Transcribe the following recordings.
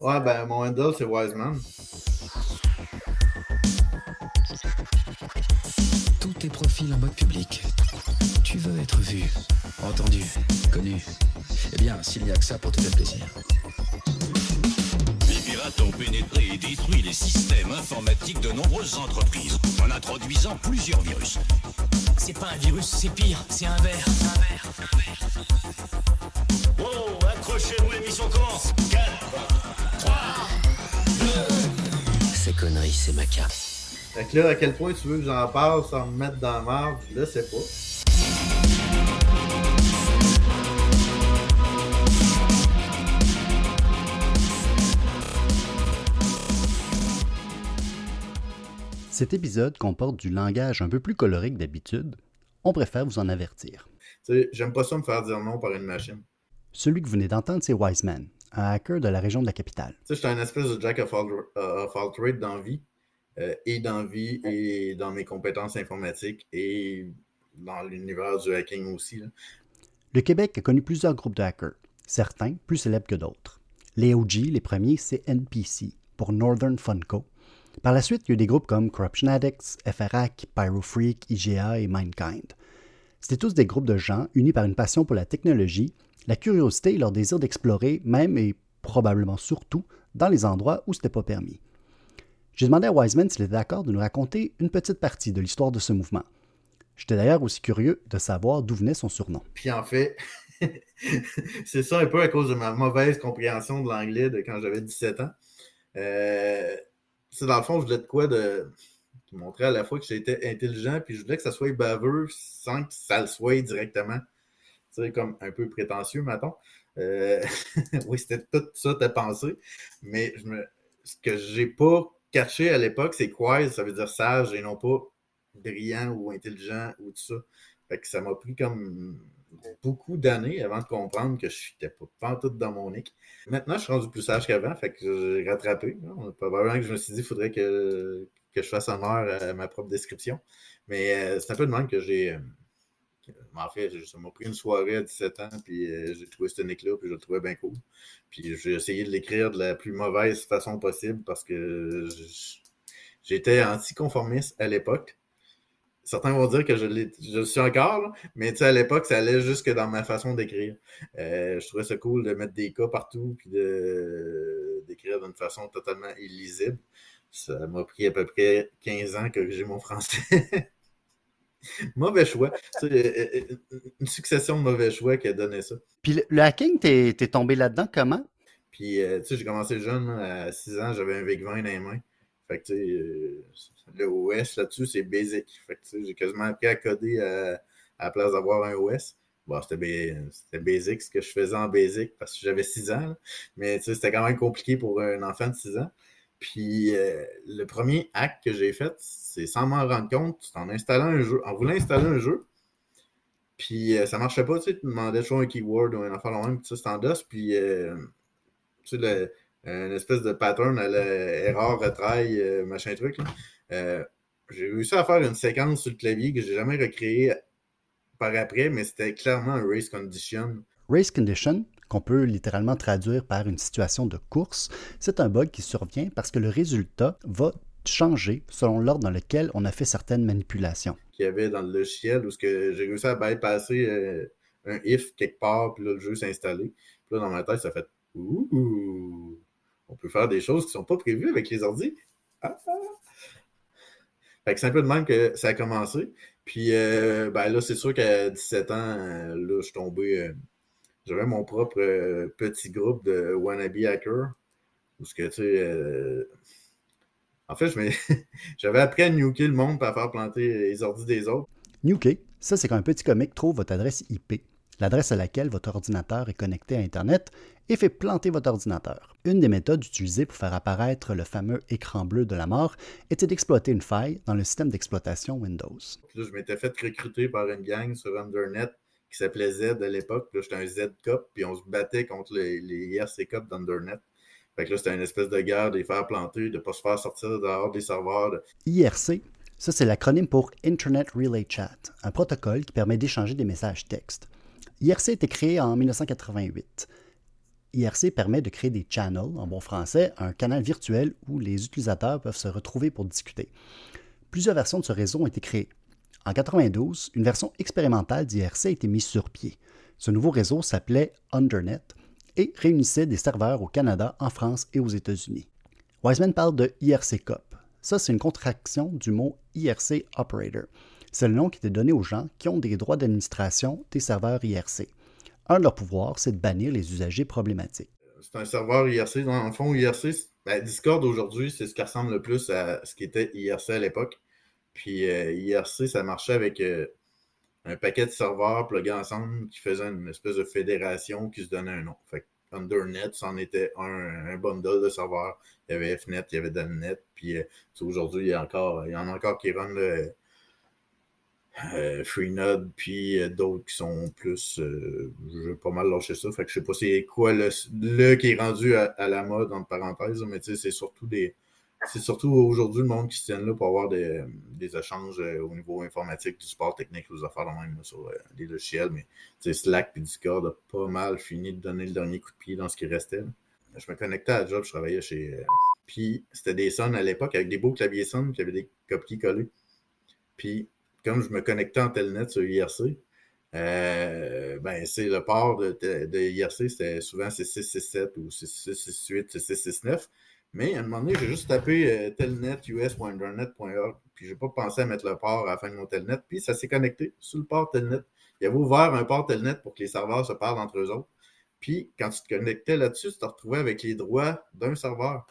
Ouais, ben mon handle, c'est Wiseman. Tous tes profils en mode public. Tu veux être vu, entendu, connu. Eh bien, s'il n'y a que ça pour te faire plaisir. Les pirates ont pénétré et détruit les systèmes informatiques de nombreuses entreprises en introduisant plusieurs virus. C'est pas un virus, c'est pire, c'est un verre. Un verre, un verre. Wow, accrochez-vous, l'émission commence conneries, c'est ma carte. Fait que là, à quel point tu veux que j'en parle sans me mettre dans la marde, je le sais pas. Cet épisode comporte du langage un peu plus coloré que d'habitude. On préfère vous en avertir. Tu sais, j'aime pas ça me faire dire non par une machine. Celui que vous venez d'entendre, c'est Wiseman, un hacker de la région de la capitale. Tu sais, j'étais un espèce de jack of all, uh, of all dans vie, euh, et dans vie, et dans mes compétences informatiques, et dans l'univers du hacking aussi. là. Le Québec a connu plusieurs groupes de hackers, certains plus célèbres que d'autres. Les OG, les premiers, c'est NPC, pour Northern Funco. Par la suite, il y a eu des groupes comme Corruption Addicts, FRAC, Pyrofreak, IGA et Mindkind. C'était tous des groupes de gens unis par une passion pour la technologie, la curiosité et leur désir d'explorer, même et probablement surtout, dans les endroits où ce n'était pas permis. J'ai demandé à Wiseman s'il était d'accord de nous raconter une petite partie de l'histoire de ce mouvement. J'étais d'ailleurs aussi curieux de savoir d'où venait son surnom. Puis en fait, c'est ça un peu à cause de ma mauvaise compréhension de l'anglais de quand j'avais 17 ans. Euh, c'est dans le fond, je voulais de quoi de, montrer à la fois que j'étais intelligent, puis je voulais que ça soit baveux sans que ça le soit directement. Sais, comme un peu prétentieux, mettons. Euh, oui, c'était tout ça ta pensée. Mais ce que j'ai pas caché à l'époque, c'est quoi ça veut dire sage et non pas brillant ou intelligent ou tout ça. Fait que ça m'a pris comme beaucoup d'années avant de comprendre que je n'étais pas pantoute dans mon nick. Maintenant, je suis rendu plus sage qu'avant, fait que j'ai rattrapé. hein. Probablement que je me suis dit qu'il faudrait que, que je fasse honneur à ma propre description. Mais euh, c'est un peu de même que j'ai. En fait, ça m'a pris une soirée à 17 ans, puis euh, j'ai trouvé ce nick-là, puis je le trouvais bien cool. Puis j'ai essayé de l'écrire de la plus mauvaise façon possible parce que j'étais anticonformiste à l'époque. Certains vont dire que je, le suis encore, mais tu sais, à l'époque, ça allait jusque dans ma façon d'écrire. Euh, je trouvais ça cool de mettre des cas partout puis d'écrire d'une façon totalement illisible. Ça m'a pris à peu près 15 ans que j'ai mon français. mauvais choix. Euh, euh, une succession de mauvais choix qui a donné ça. Puis le, hacking, t'es t'es tombé là-dedans comment? Puis, euh, tu sais, j'ai commencé jeune, à 6 ans, j'avais un VIC-20 dans les mains. Fait que, tu sais, euh, le OS là-dessus, c'est basic. Fait que, tu sais, j'ai quasiment appris à coder à, à la place d'avoir un OS. Bon, c'était ba- c'était basic ce que je faisais en basic parce que j'avais 6 ans. là. Mais, tu sais, c'était quand même compliqué pour un enfant de 6 ans. Puis, euh, le premier hack que j'ai fait, c'est sans m'en rendre compte, c'est en installant un jeu, en voulant installer un jeu. Puis, euh, ça marchait pas, tu sais, tu demandais toujours un keyword ou un affaire même, puis ça, c'était en DOS. Puis, euh, tu sais, une espèce de pattern à la erreur, retry, euh, machin truc. Euh, j'ai réussi à faire une séquence sur le clavier que j'ai jamais recréée par après, mais c'était clairement un race condition. Race condition, qu'on peut littéralement traduire par une situation de course, c'est un bug qui survient parce que le résultat va changer selon l'ordre dans lequel on a fait certaines manipulations. qu'il y avait dans le logiciel où j'ai réussi à bypasser euh, un if quelque part, puis là, le jeu s'est installé. Puis là, dans ma tête, ça fait Ouh, on peut faire des choses qui sont pas prévues avec les ordi. Ah, ah. Fait que c'est un peu de même que ça a commencé. Puis euh, ben là, c'est sûr qu'à 17 ans, euh, là, je suis tombé. J'avais mon propre euh, petit groupe de wannabe hackers. Où ce que tu sais. euh, En fait, j'avais appris à nuker le monde pour faire planter les ordis des autres. Nuke, ça c'est quand un petit comique trouve votre adresse IP, l'adresse à laquelle votre ordinateur est connecté à Internet, et fait planter votre ordinateur. Une des méthodes utilisées pour faire apparaître le fameux écran bleu de la mort était d'exploiter une faille dans le système d'exploitation Windows. Puis là, je m'étais fait recruter par une gang sur Undernet qui s'appelait Z à l'époque. Là, j'étais un Z-Cop, puis on se battait contre les, IRC Cop d'Undernet. Fait que là, c'était une espèce de guerre de les faire planter, de ne pas se faire sortir dehors des serveurs. IRC, ça c'est l'acronyme pour Internet Relay Chat, un protocole qui permet d'échanger des messages textes. IRC a été créé en 1988. IRC permet de créer des channels, en bon français, un canal virtuel où les utilisateurs peuvent se retrouver pour discuter. Plusieurs versions de ce réseau ont été créées. En 92, une version expérimentale d'IRC a été mise sur pied. Ce nouveau réseau s'appelait Undernet et réunissait des serveurs au Canada, en France et aux États-Unis. Wiseman parle de IRC COP. Ça, c'est une contraction du mot IRC Operator. C'est le nom qui était donné aux gens qui ont des droits d'administration des serveurs IRC. Un de leurs pouvoirs, c'est de bannir les usagers problématiques. C'est un serveur IRC. Dans le fond, IRC, ben, Discord aujourd'hui, c'est ce qui ressemble le plus à ce qui était IRC à l'époque. Puis euh, IRC, ça marchait avec euh, un paquet de serveurs plugués ensemble qui faisaient une espèce de fédération qui se donnait un nom. Fait Undernet, c'en était un, bundle de serveurs. Il y avait Fnet, il y avait Damnet. Puis euh, aujourd'hui, il y, a encore, il y en a encore qui run le, FreeNode, puis d'autres qui sont plus. Je vais pas mal lâcher ça. Fait que je sais pas c'est quoi le, le, qui est rendu à, la mode, entre parenthèses, mais c'est surtout des. C'est surtout aujourd'hui le monde qui se tient là pour avoir des, échanges au niveau informatique, du support technique, aux affaires de même sur des logiciels. Mais Slack et Discord a pas mal fini de donner le dernier coup de pied dans ce qui restait. Je me connectais à job, je travaillais chez. puis c'était des sons à l'époque avec des beaux claviers sons, qui avaient des copies collées. Puis comme je me connectais en telnet sur IRC, euh, ben, c'est le port de, de, IRC, c'était souvent c'est 667 ou 6668, 6669. Mais à un moment donné, j'ai juste tapé euh, telnet us.internet.org, puis j'ai pas pensé à mettre le port à la de mon telnet, puis ça s'est connecté sur le port telnet. Il avait ouvert un port telnet pour que les serveurs se parlent entre eux autres. Puis quand tu te connectais là-dessus, tu te retrouvais avec les droits d'un serveur.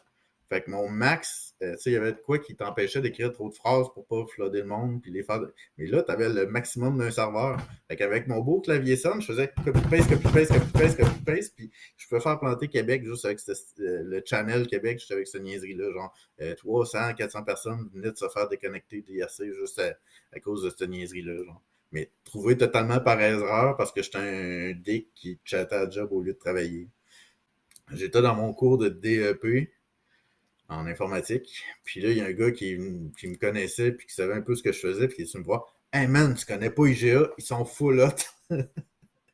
Fait que mon max, euh, tu sais, il y avait quoi qui t'empêchait d'écrire trop de phrases pour pas flooder le monde puis les faire. Mais là, tu avais le maximum d'un serveur. Fait qu'avec mon beau clavier son, je faisais copy-paste, copy-paste, copy-paste, copy-paste, puis je pouvais faire planter Québec juste avec euh, le channel Québec, juste avec cette niaiserie-là. Genre, 300, euh, 400 personnes venaient de se faire déconnecter d'IRC juste à, cause de cette niaiserie-là. Genre. Mais trouvé totalement par erreur parce que j'étais un dick qui chattait à job au lieu de travailler. J'étais dans mon cours de DEP en informatique. Puis là, il y a un gars qui, me connaissait puis qui savait un peu ce que je faisais, puis qui me voir Hey man, tu connais pas IGA, ils sont full hot.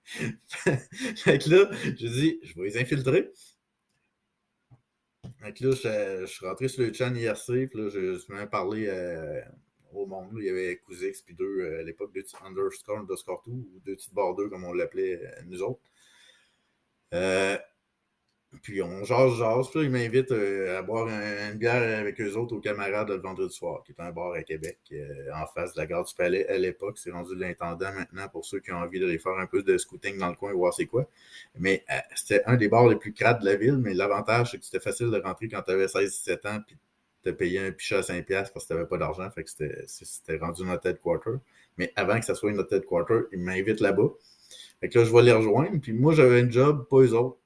fait que là, je dis Je vais les infiltrer. Fait que là, je, suis rentré sur le chan IRC, puis là, je, suis parlé euh, au monde. Il y avait Cousix, puis deux, euh, à l'époque, deux petits underscore, underscore 2, ou deux petites barres comme on l'appelait euh, nous autres. Puis on jase, jase. Puis là, ils m'invitent euh, à boire une bière avec eux autres aux camarades le vendredi soir, qui est un bar à Québec, euh, en face de la gare du Palais à l'époque. C'est rendu l'intendant maintenant pour ceux qui ont envie d'aller faire un peu de scooting dans le coin et voir c'est quoi. Mais euh, c'était un des bars les plus crades de la ville, mais l'avantage, c'est que c'était facile de rentrer quand tu avais 16-17 ans, puis te payer un pichet à 5$ parce que tu n'avais pas d'argent. Fait que c'était rendu notre headquarter. Mais avant que ça soit notre headquarter, ils m'invitent là-bas. Fait que là, je vais les rejoindre. Puis moi, j'avais un job, pas eux autres.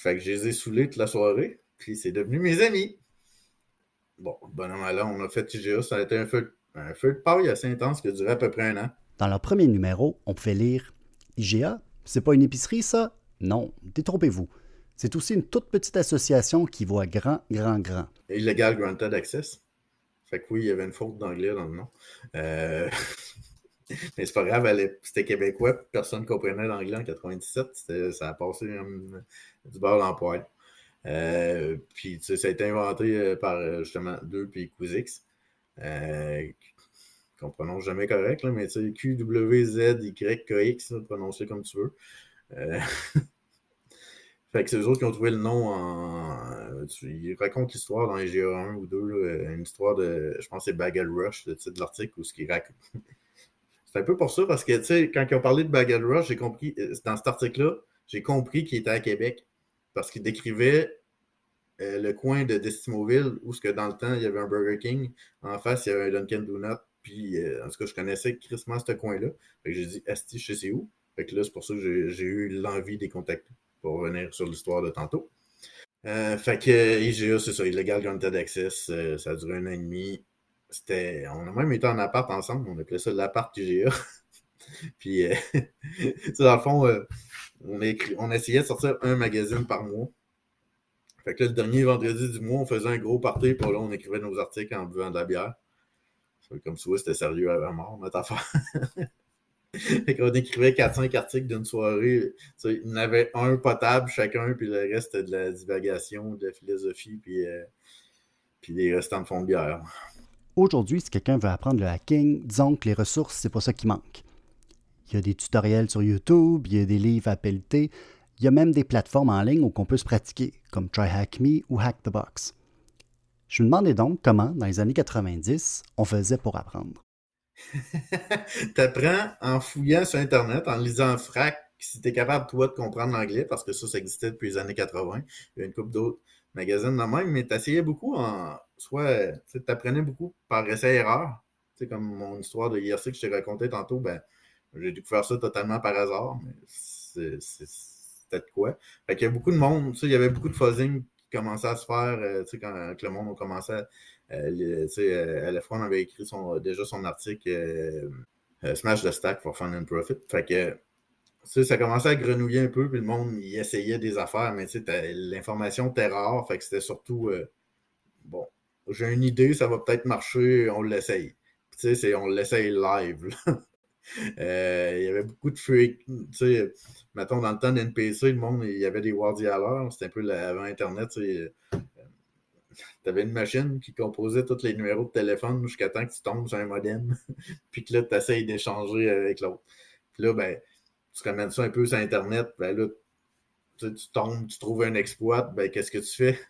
Fait que je les ai saoulés toute la soirée, puis c'est devenu mes amis. Bon, bon là, on a fait IGA, ça a été un feu, un feu de paille assez intense qui a duré à peu près un an. Dans leur premier numéro, on pouvait lire IGA, c'est pas une épicerie, ça? Non, détrompez-vous. C'est aussi une toute petite association qui voit grand, grand, grand. Illegal Granted Access. Fait que oui, il y avait une faute d'anglais dans le nom. Euh... Mais c'est pas grave, c'était québécois, personne ne comprenait l'anglais en 97. Ça a passé du beurre dans poêle. Euh, puis ça a été inventé euh, par euh, justement deux puis Quizix. Euh, qu'on prononce jamais correct, mais tu sais, Q, W, Z, Y, K, X, prononcer comme tu veux. fait que c'est eux autres qui ont trouvé le nom en. ils racontent l'histoire dans les GA1 ou 2, une histoire de. Je pense que c'est Bagel Rush, le titre de l'article, où ce qu'ils racontent. C'est un peu pour ça, parce que, tu sais, quand ils ont parlé de Bagel Rush, j'ai compris, euh, dans cet article-là, j'ai compris qu'il était à Québec, parce qu'il décrivait euh, le coin de Destimoville, où ce que dans le temps, il y avait un Burger King, en face, il y avait un Dunkin' Donut, puis, euh, en tout cas, je connaissais crissement ce coin-là. Fait que j'ai dit, Asti, je sais où. Fait que là, c'est pour ça que j'ai eu l'envie de les contacter, pour revenir sur l'histoire de tantôt. fait que IGA, c'est ça, Illegal Granted Access, ça a duré un an et demi c'était. On a même été en appart ensemble, on appelait ça l'appart IGA. Puis, euh, dans le fond, euh, on, on essayait de sortir un magazine par mois. Fait que là, le dernier vendredi du mois, on faisait un gros party, puis là, on écrivait nos articles en buvant de la bière. Comme si c'était sérieux à mort, notre affaire. fait qu'on écrivait 4-5 articles d'une soirée. Il y en avait un potable chacun, puis le reste c'était de la divagation, de la philosophie, puis, euh, puis les restants de fond de bière. Aujourd'hui, si quelqu'un veut apprendre le hacking, disons que les ressources, c'est pas ça qui manque. Il y a des tutoriels sur YouTube, il y a des livres à pelleter, il y a même des plateformes en ligne où on peut se pratiquer, comme TryHackMe ou Hack the Box. Je me demandais donc comment, dans les années 90, on faisait pour apprendre. T'apprends en fouillant sur Internet, en lisant Frac, si t'es capable, toi, de comprendre l'anglais, parce que ça, ça existait depuis les années 80. Il y a une couple d'autres magazines de même, mais t'essayais beaucoup en. Soit, tu apprenais beaucoup par essai-erreur. Tu sais, comme mon histoire de IRC que je t'ai raconté tantôt, ben, j'ai découvert ça totalement par hasard, mais c'était de quoi? Fait qu'il y a beaucoup de monde, tu sais, il y avait beaucoup de fuzzing qui commençait à se faire, euh, tu sais, quand, le monde a commencé à. Euh, euh, à la fois, on avait écrit son, déjà son article Smash the Stack for Fun and Profit. Fait que ça commençait à grenouiller un peu, puis le monde essayait des affaires, mais l'information était rare, fait que c'était surtout bon, j'ai une idée, ça va peut-être marcher, on l'essaye. Tu sais, on l'essaye live. Euh, il y avait beaucoup de freak. Tu sais, mettons, dans le temps d'NPC, le monde, il y avait des wardies à l'heure. C'était un peu avant Internet. Tu avais une machine qui composait tous les numéros de téléphone jusqu'à temps que tu tombes sur un modem. puis que là, tu essayes d'échanger avec l'autre. Puis là, ben, tu ramènes ça un peu sur Internet. Ben là, tu tombes, tu trouves un exploit. Ben, qu'est-ce que tu fais?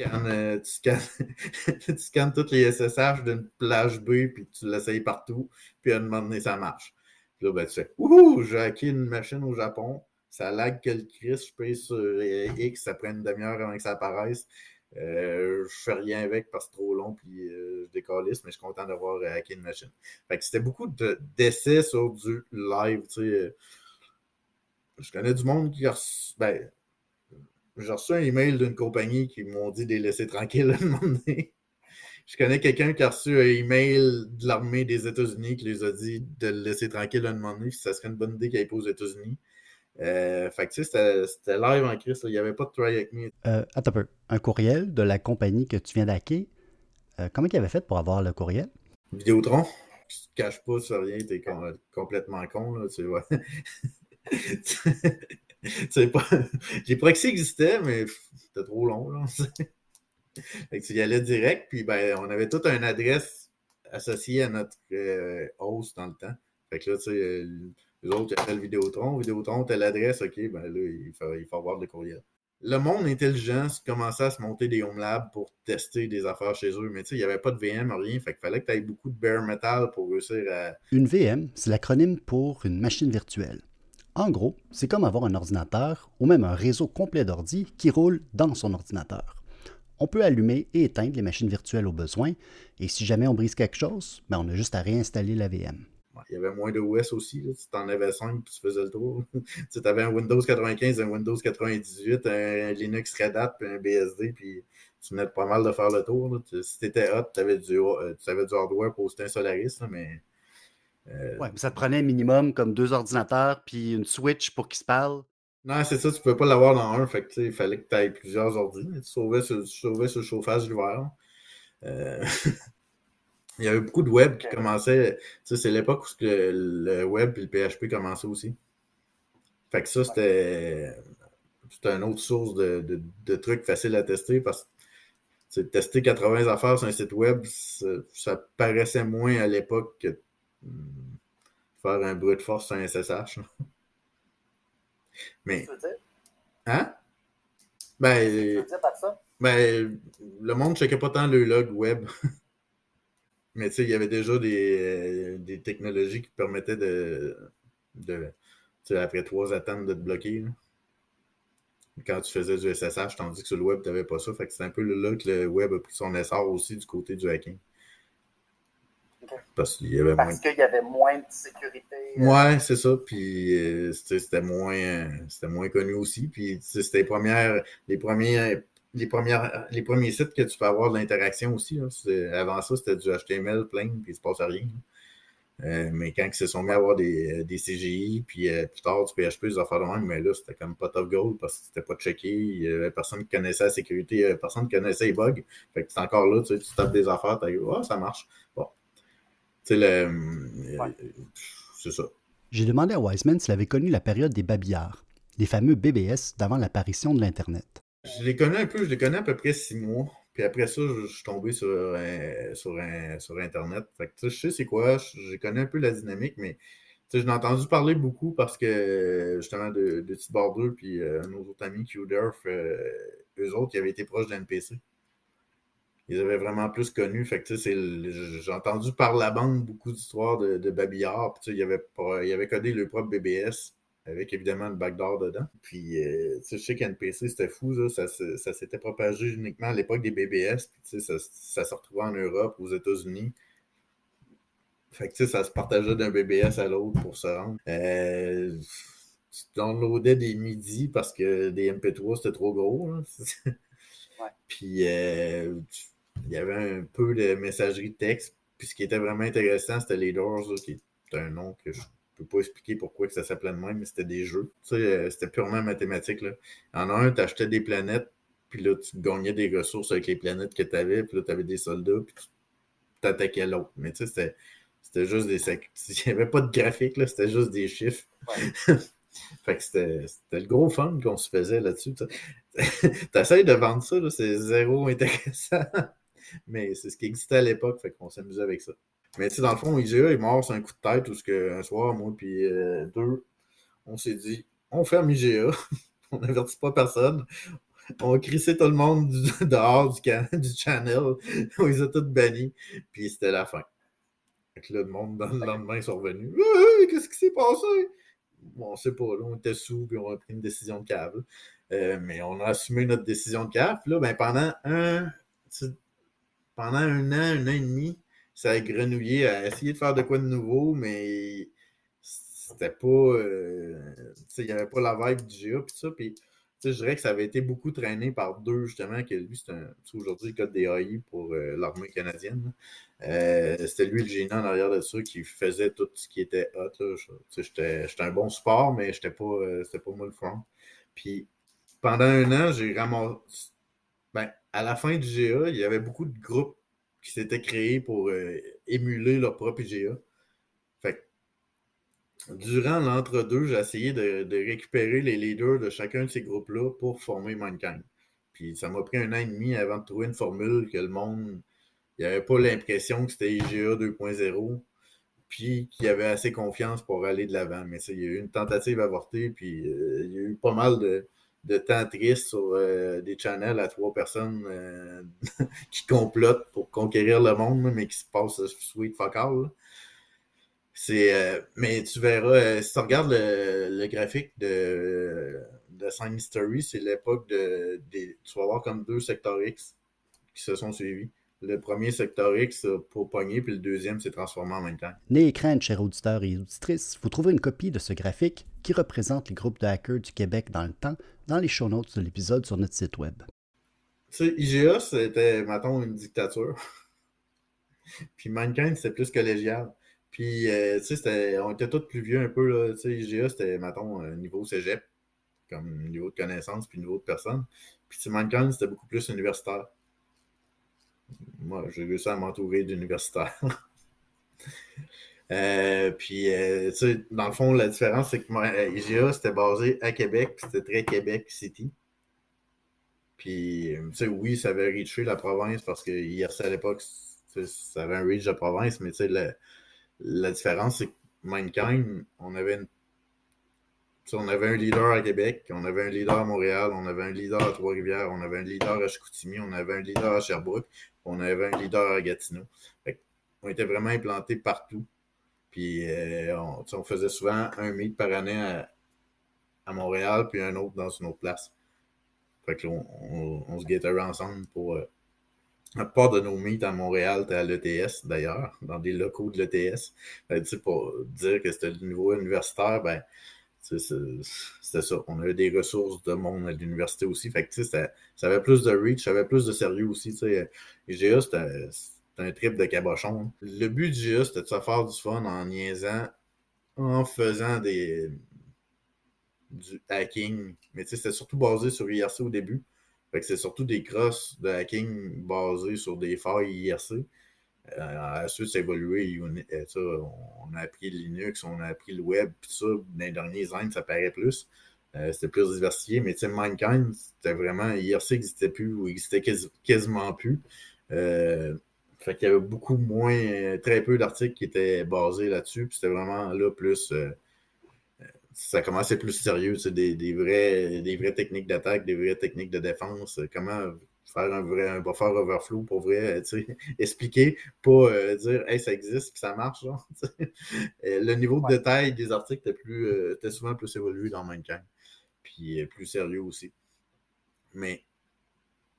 Euh, tu scannes, toutes les SSH d'une plage B, puis tu l'essayes partout, puis à un moment donné, ça marche. Puis là, ben, tu fais Ouh, j'ai hacké une machine au Japon, ça lag que le Christ, je paye sur X, ça prend une demi-heure avant que ça apparaisse. Euh, je fais rien avec parce que trop long, puis je décalisse, mais je suis content d'avoir hacké une machine. Fait que c'était beaucoup d'essais sur du live, tu sais. Je connais du monde qui a ben, j'ai reçu un email d'une compagnie qui m'ont dit de les laisser tranquilles un moment donné. Je connais quelqu'un qui a reçu un email de l'armée des États-Unis qui les a dit de le laisser tranquille un moment donné, ça serait une bonne idée qu'il aille aux États-Unis. Euh, fait que tu sais, c'était live en crise, il n'y avait pas de try avec me. Euh, attends. Un courriel de la compagnie que tu viens d'hacker, euh, comment il avait fait pour avoir le courriel? Vidéotron. Tu te caches pas sur rien, t'es complètement con, là, tu vois. pas. J'ai proxy existait, mais c'était trop long. Là, fait que tu y allais direct, puis ben, on avait toute une adresse associée à notre euh, host dans le temps. Fait que là, tu sais, euh, les autres ils appellent Vidéotron. Vidéotron, t'as l'adresse, ok, ben là, il faut, il faut avoir le courriel. Le monde intelligent commençait à se monter des home labs pour tester des affaires chez eux, mais tu sais, il n'y avait pas de VM, rien, fait qu'il fallait que tu aies beaucoup de bare metal pour réussir à. Une VM, c'est l'acronyme pour une machine virtuelle. En gros, c'est comme avoir un ordinateur ou même un réseau complet d'ordi qui roule dans son ordinateur. On peut allumer et éteindre les machines virtuelles au besoin, et si jamais on brise quelque chose, ben on a juste à réinstaller la VM. Il y avait moins de OS aussi. Là. Tu en avais 5 puis tu faisais le tour. tu avais un Windows 95, un Windows 98, un Linux Red Hat puis un BSD, puis tu venais pas mal de faire le tour. Si tu étais hot, tu avais, du, euh, avais du hardware pour un Solaris, mais euh, ouais, mais ça te prenait minimum comme deux ordinateurs puis une Switch pour qu'ils se parlent. Non, c'est ça, tu ne pouvais pas l'avoir dans un. Fait que, il fallait que tu aies plusieurs ordinateurs. Tu sauvais sur, le chauffage l'hiver. Euh, il y avait beaucoup de web qui commençait. C'est l'époque où le web et le PHP commençaient aussi. Fait que ça, c'était une autre source de, trucs faciles à tester parce que tester 80 affaires sur un site web, ça, ça paraissait moins à l'époque que faire un bruit de force sur un SSH. Mais. Tu veux dire? Hein? Ben. Tu veux dire par ça? Ben, le monde ne checkait pas tant le log web. Mais tu sais, il y avait déjà des, des, technologies qui permettaient de. de après trois attentes de te bloquer. Quand tu faisais du SSH, tandis que sur le web, tu n'avais pas ça. Fait que c'est un peu là que le web a pris son essor aussi du côté du hacking. Parce qu'il y avait moins... y avait moins de sécurité. Euh. Ouais, c'est ça. Puis euh, c'était moins, moins connu aussi. Puis c'était les premières, les premiers, les premières, les premiers sites que tu peux avoir de l'interaction aussi. Avant ça, c'était du HTML plein, puis il se passe rien. Euh, mais quand ils se sont mis à avoir des, des CGI, puis plus tard du PHP, des affaires de même, mais là, c'était comme pot of gold parce que c'était pas checké. Il y avait personne qui connaissait la sécurité, personne qui connaissait les bugs. Fait que c'est encore là, tu, sais, tu tapes des affaires, tu oh, ça marche. Bon, le, c'est ça. J'ai demandé à Wiseman s'il avait connu la période des babillards, les fameux BBS d'avant l'apparition de l'Internet. Je les connais un peu, je les connais à peu près six mois. Puis après ça, je, suis tombé sur, euh, sur, sur Internet. Fait je sais c'est quoi, je, je connais un peu la dynamique, mais je l'ai entendu parler beaucoup parce que justement de, de T-Bar 2 puis euh, nos autres amis QDurf, euh, eux autres, ils avaient été proches de NPC. Ils avaient vraiment plus connu. Fait j'ai entendu par la bande beaucoup d'histoires de, de babillard. Puis tu sais, il y avait, pas- il y avait codé le propre BBS avec évidemment le backdoor dedans. Puis, euh, tu sais, je sais qu'NPC, c'était fou, ça, ça, se- ça s'était propagé uniquement à l'époque des BBS, puis tu sais, ça, ça se retrouvait en Europe, aux États-Unis. Fait que, tu sais, ça se partageait d'un BBS à l'autre pour se rendre. Euh, tu downloadais des midis parce que des MP3, c'était trop gros. hein. Puis, euh, il y avait un peu de messagerie texte. Puis, ce qui était vraiment intéressant, c'était les Doors, là, qui est un nom que je peux pas expliquer pourquoi que ça s'appelait de même, mais c'était des jeux. Tu sais, euh, c'était purement mathématique. Là. En un, tu achetais des planètes, puis là, tu gagnais des ressources avec les planètes que tu avais, puis là, tu avais des soldats, puis tu t'attaquais l'autre. Mais tu sais, c'était, c'était juste des. Il n'y avait pas de graphique, là, c'était juste des chiffres. fait que c'était, c'était le gros fun qu'on se faisait là-dessus. T'essayes de vendre ça, là, c'est zéro intéressant. Mais c'est ce qui existait à l'époque, fait qu'on s'amusait avec ça. Mais tu sais, dans le fond, IGA est mort sur un coup de tête, où ce que, un soir, moi puis euh, deux, on s'est dit, on ferme IGA, on n'avertit pas personne, on crissait tout le monde dehors du, can- du channel, on les a tous bannis, puis c'était la fin. Fait que là, le monde, dans le lendemain, ils sont revenus. Ah, Qu'est-ce qui s'est passé? Bon, on sait pas, là, on était sous, puis on a pris une décision de câble. Euh, mais on a assumé notre décision de. Puis là, ben, pendant un, pendant un an, un an et demi, ça a grenouillé à essayer de faire de quoi de nouveau, mais c'était pas. euh, il n'y avait pas la vibe du GA, puis ça. Je dirais que ça avait été beaucoup traîné par deux, justement, que lui, c'est aujourd'hui, le code des AI pour euh, l'armée canadienne. Euh, c'était lui le génie en arrière de ça qui faisait tout ce qui était hot. J'étais un bon support, mais j'étais pas, euh, c'était pas moi le front. Puis pendant un an, j'ai ramassé. Ben, à la fin du GA, il y avait beaucoup de groupes qui s'étaient créés pour euh, émuler leur propre IGA. Fait durant l'entre-deux, j'ai essayé de, récupérer les leaders de chacun de ces groupes-là pour former Mankind. Puis ça m'a pris un an et demi avant de trouver une formule que le monde il avait pas l'impression que c'était IGA 2.0, puis qu'il avait assez confiance pour aller de l'avant. Mais ça, il y a eu une tentative avortée, puis euh, il y a eu pas mal de, de temps triste sur euh, des channels à trois personnes euh, qui complotent pour conquérir le monde, mais qui se passent sweet fuck all. C'est, euh, mais tu verras, si tu regardes le, le graphique de, de Sign History, c'est l'époque de, tu vas avoir comme deux secteurs X qui se sont suivis. Le premier secteur X pour pogner, puis le deuxième s'est transformé en même temps. Né écran, chers auditeurs et auditrices, vous trouverez une copie de ce graphique qui représente les groupes de hackers du Québec dans le temps dans les show notes de l'épisode sur notre site web. Tu sais, IGA, c'était, mettons, une dictature. puis Mankind, c'était plus collégial. Puis, euh, tu sais, on était tous plus vieux un peu, là. Tu sais, IGA, c'était, mettons, euh, niveau cégep, comme niveau de connaissance, puis niveau de personne. Puis, tu sais, Mankind, c'était beaucoup plus universitaire. Moi, j'ai réussi à m'entourer d'universitaires. Euh, puis, euh, tu sais, dans le fond, la différence, c'est que moi, euh, IGA, c'était basé à Québec, c'était très Québec City. Puis, tu sais, oui, ça avait reaché la province parce que IRC à l'époque, ça avait un reach de province, mais tu sais, la, la différence, c'est que Mankind, on avait une- on avait un leader à Québec, on avait un leader à Montréal, on avait un leader à Trois-Rivières, on avait un leader à Chicoutimi, on avait un leader à Sherbrooke, on avait un leader à Gatineau. On était vraiment implantés partout. Puis euh, on, faisait souvent un meet par année à, à Montréal, puis un autre dans une autre place. Fait que là, on, se guettait ensemble pour. euh, la plupart de nos meets à Montréal, c'était à l'ETS d'ailleurs, dans des locaux de l'ETS. Pour dire que c'était le niveau universitaire, ben, c'était ça. On avait des ressources de monde à l'université aussi. Fait que, c'était- ça avait plus de reach, ça avait plus de sérieux aussi. Tu sais. IGA, c'était un trip de cabochon. Le but du GA, c'était de se faire du fun en niaisant, en faisant des du hacking. Mais tu sais, c'était surtout basé sur IRC au début. Fait que c'est surtout des crosses de hacking basées sur des failles IRC. Euh, ensuite, ça a évolué. On a appris Linux, on a appris le web, puis ça, dans les derniers années, ça paraît plus. c'était plus diversifié, mais tu sais, c'était vraiment, IRC n'existait plus ou existait quasiment plus. fait qu'il y avait beaucoup moins, très peu d'articles qui étaient basés là-dessus, puis c'était vraiment là plus ça commençait plus sérieux, des, des, vrais, des vraies techniques d'attaque, des vraies techniques de défense, comment faire un vrai un buffer overflow pour vrai, expliquer, pas euh, dire hey, ça existe, que ça marche. le niveau de détail des articles était, plus, euh, était souvent plus évolué dans Mankind. Puis euh, plus sérieux aussi. Mais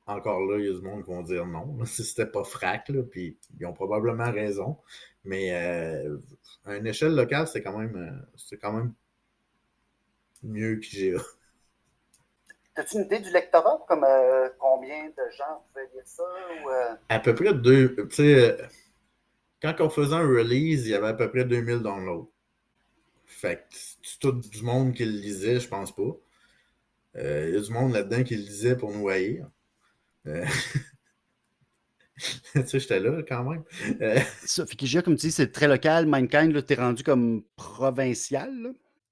encore là, il y a du monde qui vont dire non. Si c'était pas frac, là, puis ils ont probablement raison. Mais à une échelle locale, c'est quand même c'est quand même mieux que GA. As-tu une idée du lectorat, comme euh, combien de gens pouvaient lire ça? Euh? À peu près deux. Tu sais, quand on faisait un release, il y avait à peu près 2000 downloads. Fait que c'est tout du monde qui le lisait, je pense pas. Euh, il y a du monde là-dedans qui le lisait pour nous haïr. tu sais, j'étais là quand même. Ça, fait que comme tu dis, c'est très local. Mankind, t'es rendu comme provincial. Là.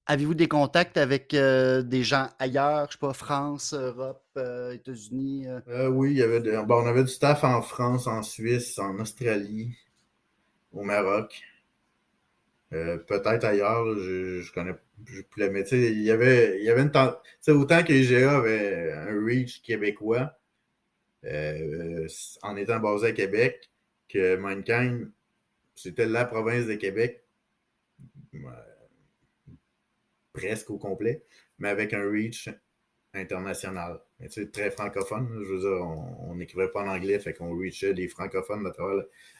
Avez-vous des contacts avec euh, des gens ailleurs, je sais pas, France, Europe, euh, États-Unis? Euh? oui, il y avait on avait du staff en France, en Suisse, en Australie, au Maroc. Peut-être ailleurs, je, je connais plus mais il y avait, il y avait une sais, autant que IGA avait un reach québécois en étant basé à Québec, que Mankind, c'était la province de Québec presque au complet, mais avec un reach international. C'est très francophone. Je veux dire, on n'écrivait pas en anglais, fait qu'on reachait les francophones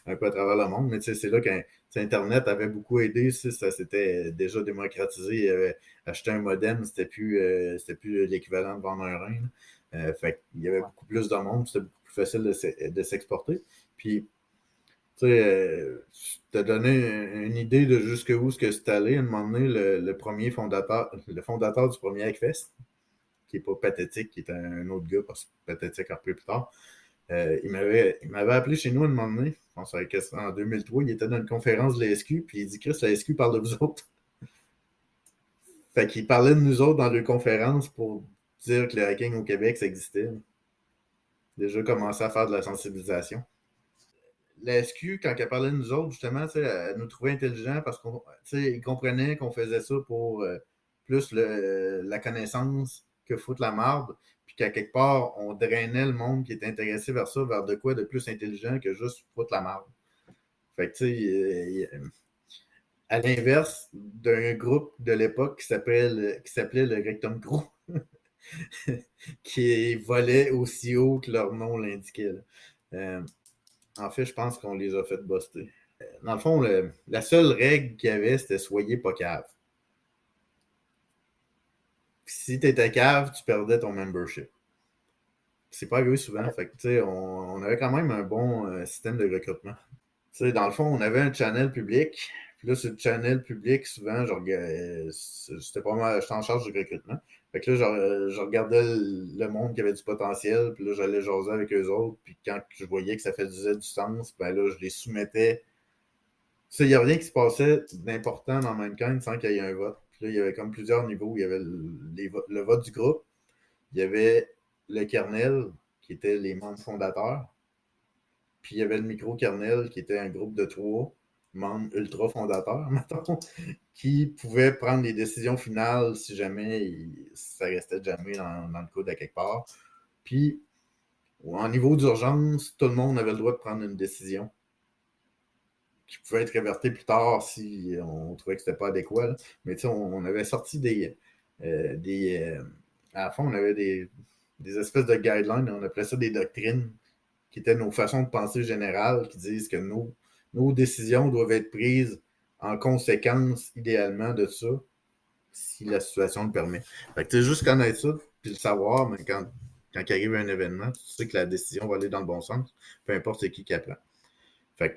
un peu à travers le monde. Mais c'est là qu'Internet avait beaucoup aidé. Ça s'était déjà démocratisé. acheter un modem, c'était plus, euh, plus l'équivalent de vendre un rein. Euh, fait il y avait beaucoup plus de monde, c'était beaucoup plus facile de s'exporter. Puis tu sais, euh, te donner une idée de jusqu'où ce que c'est allé. À un moment donné, le, premier fondateur, le fondateur du premier Hackfest, qui n'est pas pathétique, qui est un, autre gars, parce que pathétique un peu plus tard, euh, il m'avait appelé chez nous à un moment donné, je pense en 2003, il était dans une conférence de la SQ, puis il dit Chris, la SQ parle de vous autres. fait qu'il parlait de nous autres dans les conférences pour dire que le hacking au Québec, ça existait. Déjà commencé à faire de la sensibilisation la SQ, quand elle parlait de nous autres, justement, elle nous trouvait intelligents parce qu'ils comprenaient qu'on faisait ça pour euh, plus la connaissance que foutre la marde, puis qu'à quelque part, on drainait le monde qui était intéressé vers ça, vers de quoi de plus intelligent que juste foutre la marde. Fait que, tu sais, à l'inverse d'un groupe de l'époque qui s'appelait le Rectum Crew, qui volait aussi haut que leur nom l'indiquait. Euh, en fait, je pense qu'on les a fait buster. Dans le fond, la seule règle qu'il y avait, c'était soyez pas cave. si tu étais cave, tu perdais ton membership. C'est pas arrivé souvent. Fait on, avait quand même un bon euh, système de recrutement. dans le fond, on avait un channel public. Puis là, ce channel public, souvent, j'étais pas mal, j'étais en charge du recrutement. Fait que là, je, regardais le monde qui avait du potentiel, puis là, j'allais jaser avec eux autres, puis quand je voyais que ça faisait du sens, ben là, je les soumettais. il n'y a rien qui se passait d'important dans Mankind sans qu'il y ait un vote. Puis là, il y avait comme plusieurs niveaux. Il y avait le, vote du groupe, il y avait le kernel, qui était les membres fondateurs, puis il y avait le micro-kernel, qui était un groupe de trois membres ultra fondateurs, mettons, qui pouvait prendre les décisions finales si jamais ça restait jamais dans, le code à quelque part. Puis, en niveau d'urgence, tout le monde avait le droit de prendre une décision qui pouvait être révertie plus tard si on trouvait que ce n'était pas adéquat. Mais tu sais, on, avait sorti des. Euh, des euh, à la fin, on avait des, des espèces de guidelines, on appelait ça des doctrines, qui étaient nos façons de penser générales, qui disent que nos, nos décisions doivent être prises en conséquence, idéalement, de ça, si la situation le permet. Fait que tu juste connaître ça, puis le savoir, mais quand, quand il arrive un événement, tu sais que la décision va aller dans le bon sens, peu importe c'est qui qui apprend. Fait que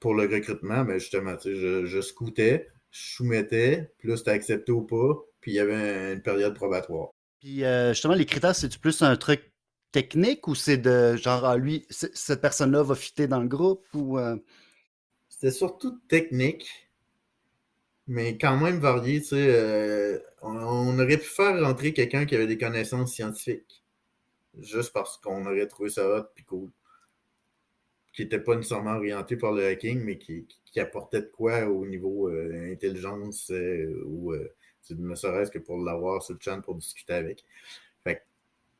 pour le recrutement, ben justement, je, je scoutais, je soumettais, puis là, c'était accepté ou pas, puis il y avait une période probatoire. Puis euh, justement, les critères, c'est-tu plus un truc technique ou c'est de genre, ah, lui, cette personne-là va fitter dans le groupe ou. Euh, c'était surtout technique, mais quand même varié. Tu sais, euh, on, aurait pu faire rentrer quelqu'un qui avait des connaissances scientifiques, juste parce qu'on aurait trouvé ça hot puis cool. Qui n'était pas nécessairement orienté par le hacking, mais qui, qui apportait de quoi au niveau euh, intelligence euh, ou ne serait-ce que pour l'avoir sur le channel pour discuter avec. Fait que,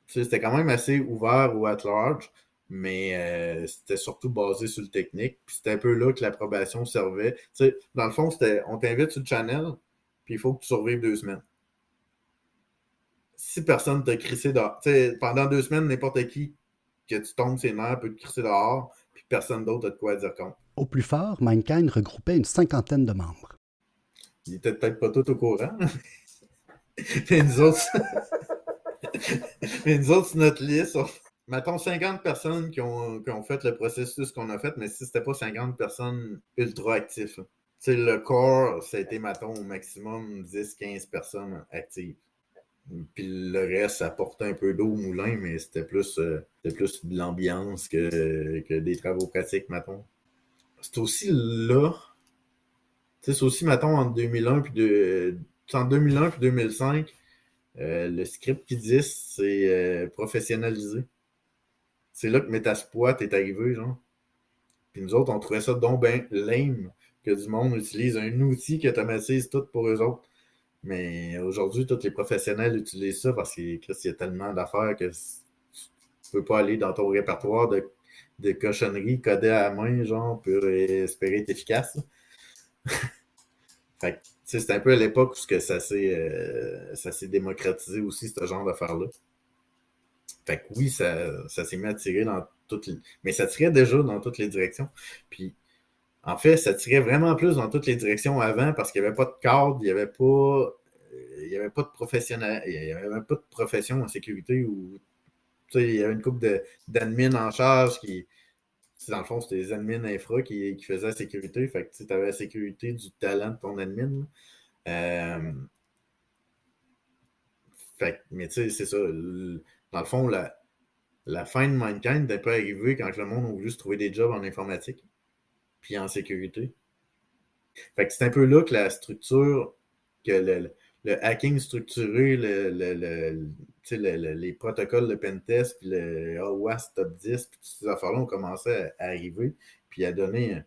tu sais, c'était quand même assez ouvert ou at large, mais euh, c'était surtout basé sur le technique. Puis c'était un peu là que l'approbation servait. Tu sais, dans le fond, c'était on t'invite sur le channel, puis il faut que tu survives deux semaines. Si personne t'a crissé dehors, tu sais, pendant deux semaines, n'importe qui que tu tombes ses nerfs peut te crisser dehors, puis personne d'autre a de quoi dire contre. Au plus fort, Mankind regroupait une cinquantaine de membres. Ils étaient peut-être pas tous au courant. Mais nous autres, mais nous autres, notre liste, mettons 50 personnes qui ont, fait le processus qu'on a fait, mais si c'était pas 50 personnes ultra actifs. là. Tu sais, le corps, ça a été, mettons, au maximum 10-15 personnes actives. Puis le reste, ça portait un peu d'eau au moulin, mais c'était plus, euh, plus de l'ambiance que, des travaux pratiques, mettons. C'est aussi là, c'est aussi, mettons, en 2001 puis de, en 2001 puis 2005, euh, le script qui dit, c'est euh, professionnalisé. C'est là que Metasploit est arrivé, genre. Puis nous autres, on trouvait ça donc ben lame que du monde utilise un outil qui automatise tout pour eux autres. Mais aujourd'hui, tous les professionnels utilisent ça parce qu'il y a tellement d'affaires que tu peux pas aller dans ton répertoire de, cochonneries codées à la main, genre, pour espérer être efficace. fait c'est un peu à l'époque où euh, ça s'est démocratisé aussi, ce genre d'affaires-là. Fait que oui, ça, ça s'est mis à tirer dans toutes les... Mais ça tirait déjà dans toutes les directions. Puis, en fait, ça tirait vraiment plus dans toutes les directions avant parce qu'il n'y avait pas de cadre, il n'y avait pas... Il n'y avait pas de professionnel, il n'y avait pas de profession en sécurité ou il y avait une couple d'admins en charge qui, dans le fond, c'était les admins infra qui, qui faisaient la sécurité. Fait que tu avais la sécurité du talent de ton admin. Euh, fait mais tu sais, c'est ça. Dans le fond, la, fin de Mankind n'est pas arrivée quand le monde a voulu se trouver des jobs en informatique puis en sécurité. C'est un peu là que la structure, que le, hacking structuré, les protocoles de pentest, puis le OWASP Top 10, puis toutes ces affaires-là ont commencé à, arriver, puis à donner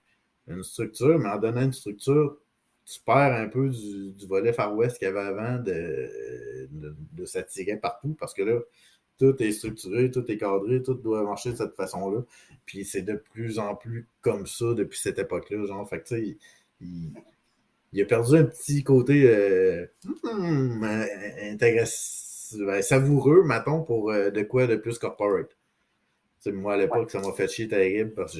une structure, mais en donnant une structure, tu perds un peu du, volet Far West qu'il y avait avant de, de, de s'attirer partout, parce que là, tout est structuré, tout est cadré, tout doit marcher de cette façon-là. Puis c'est de plus en plus comme ça depuis cette époque-là. Genre, fait que tu sais, il, a perdu un petit côté euh, intéress- ben, savoureux, mettons, pour euh, de quoi de plus corporate. Tu sais, moi, à l'époque, ça m'a fait chier terrible parce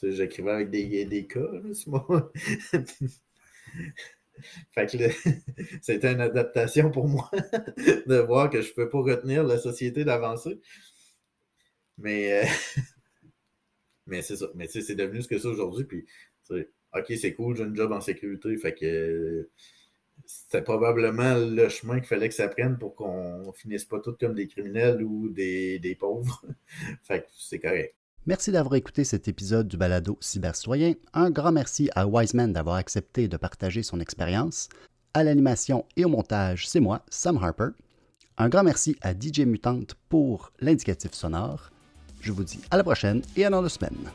que j'écrivais avec des, des cas, là, c'est moi. Fait que c'était une adaptation pour moi de voir que je ne peux pas retenir la société d'avancer. Mais, euh, mais c'est ça. Mais tu sais, c'est devenu ce que c'est aujourd'hui. Puis, OK, c'est cool, j'ai un job en sécurité. Fait c'était probablement le chemin qu'il fallait que ça prenne pour qu'on finisse pas tous comme des criminels ou des, des pauvres. fait que c'est correct. Merci d'avoir écouté cet épisode du balado Cybercitoyen. Un grand merci à Wiseman d'avoir accepté de partager son expérience. À l'animation et au montage, c'est moi, Sam Harper. Un grand merci à DJ Mutante pour l'indicatif sonore. Je vous dis à la prochaine et à dans deux semaines.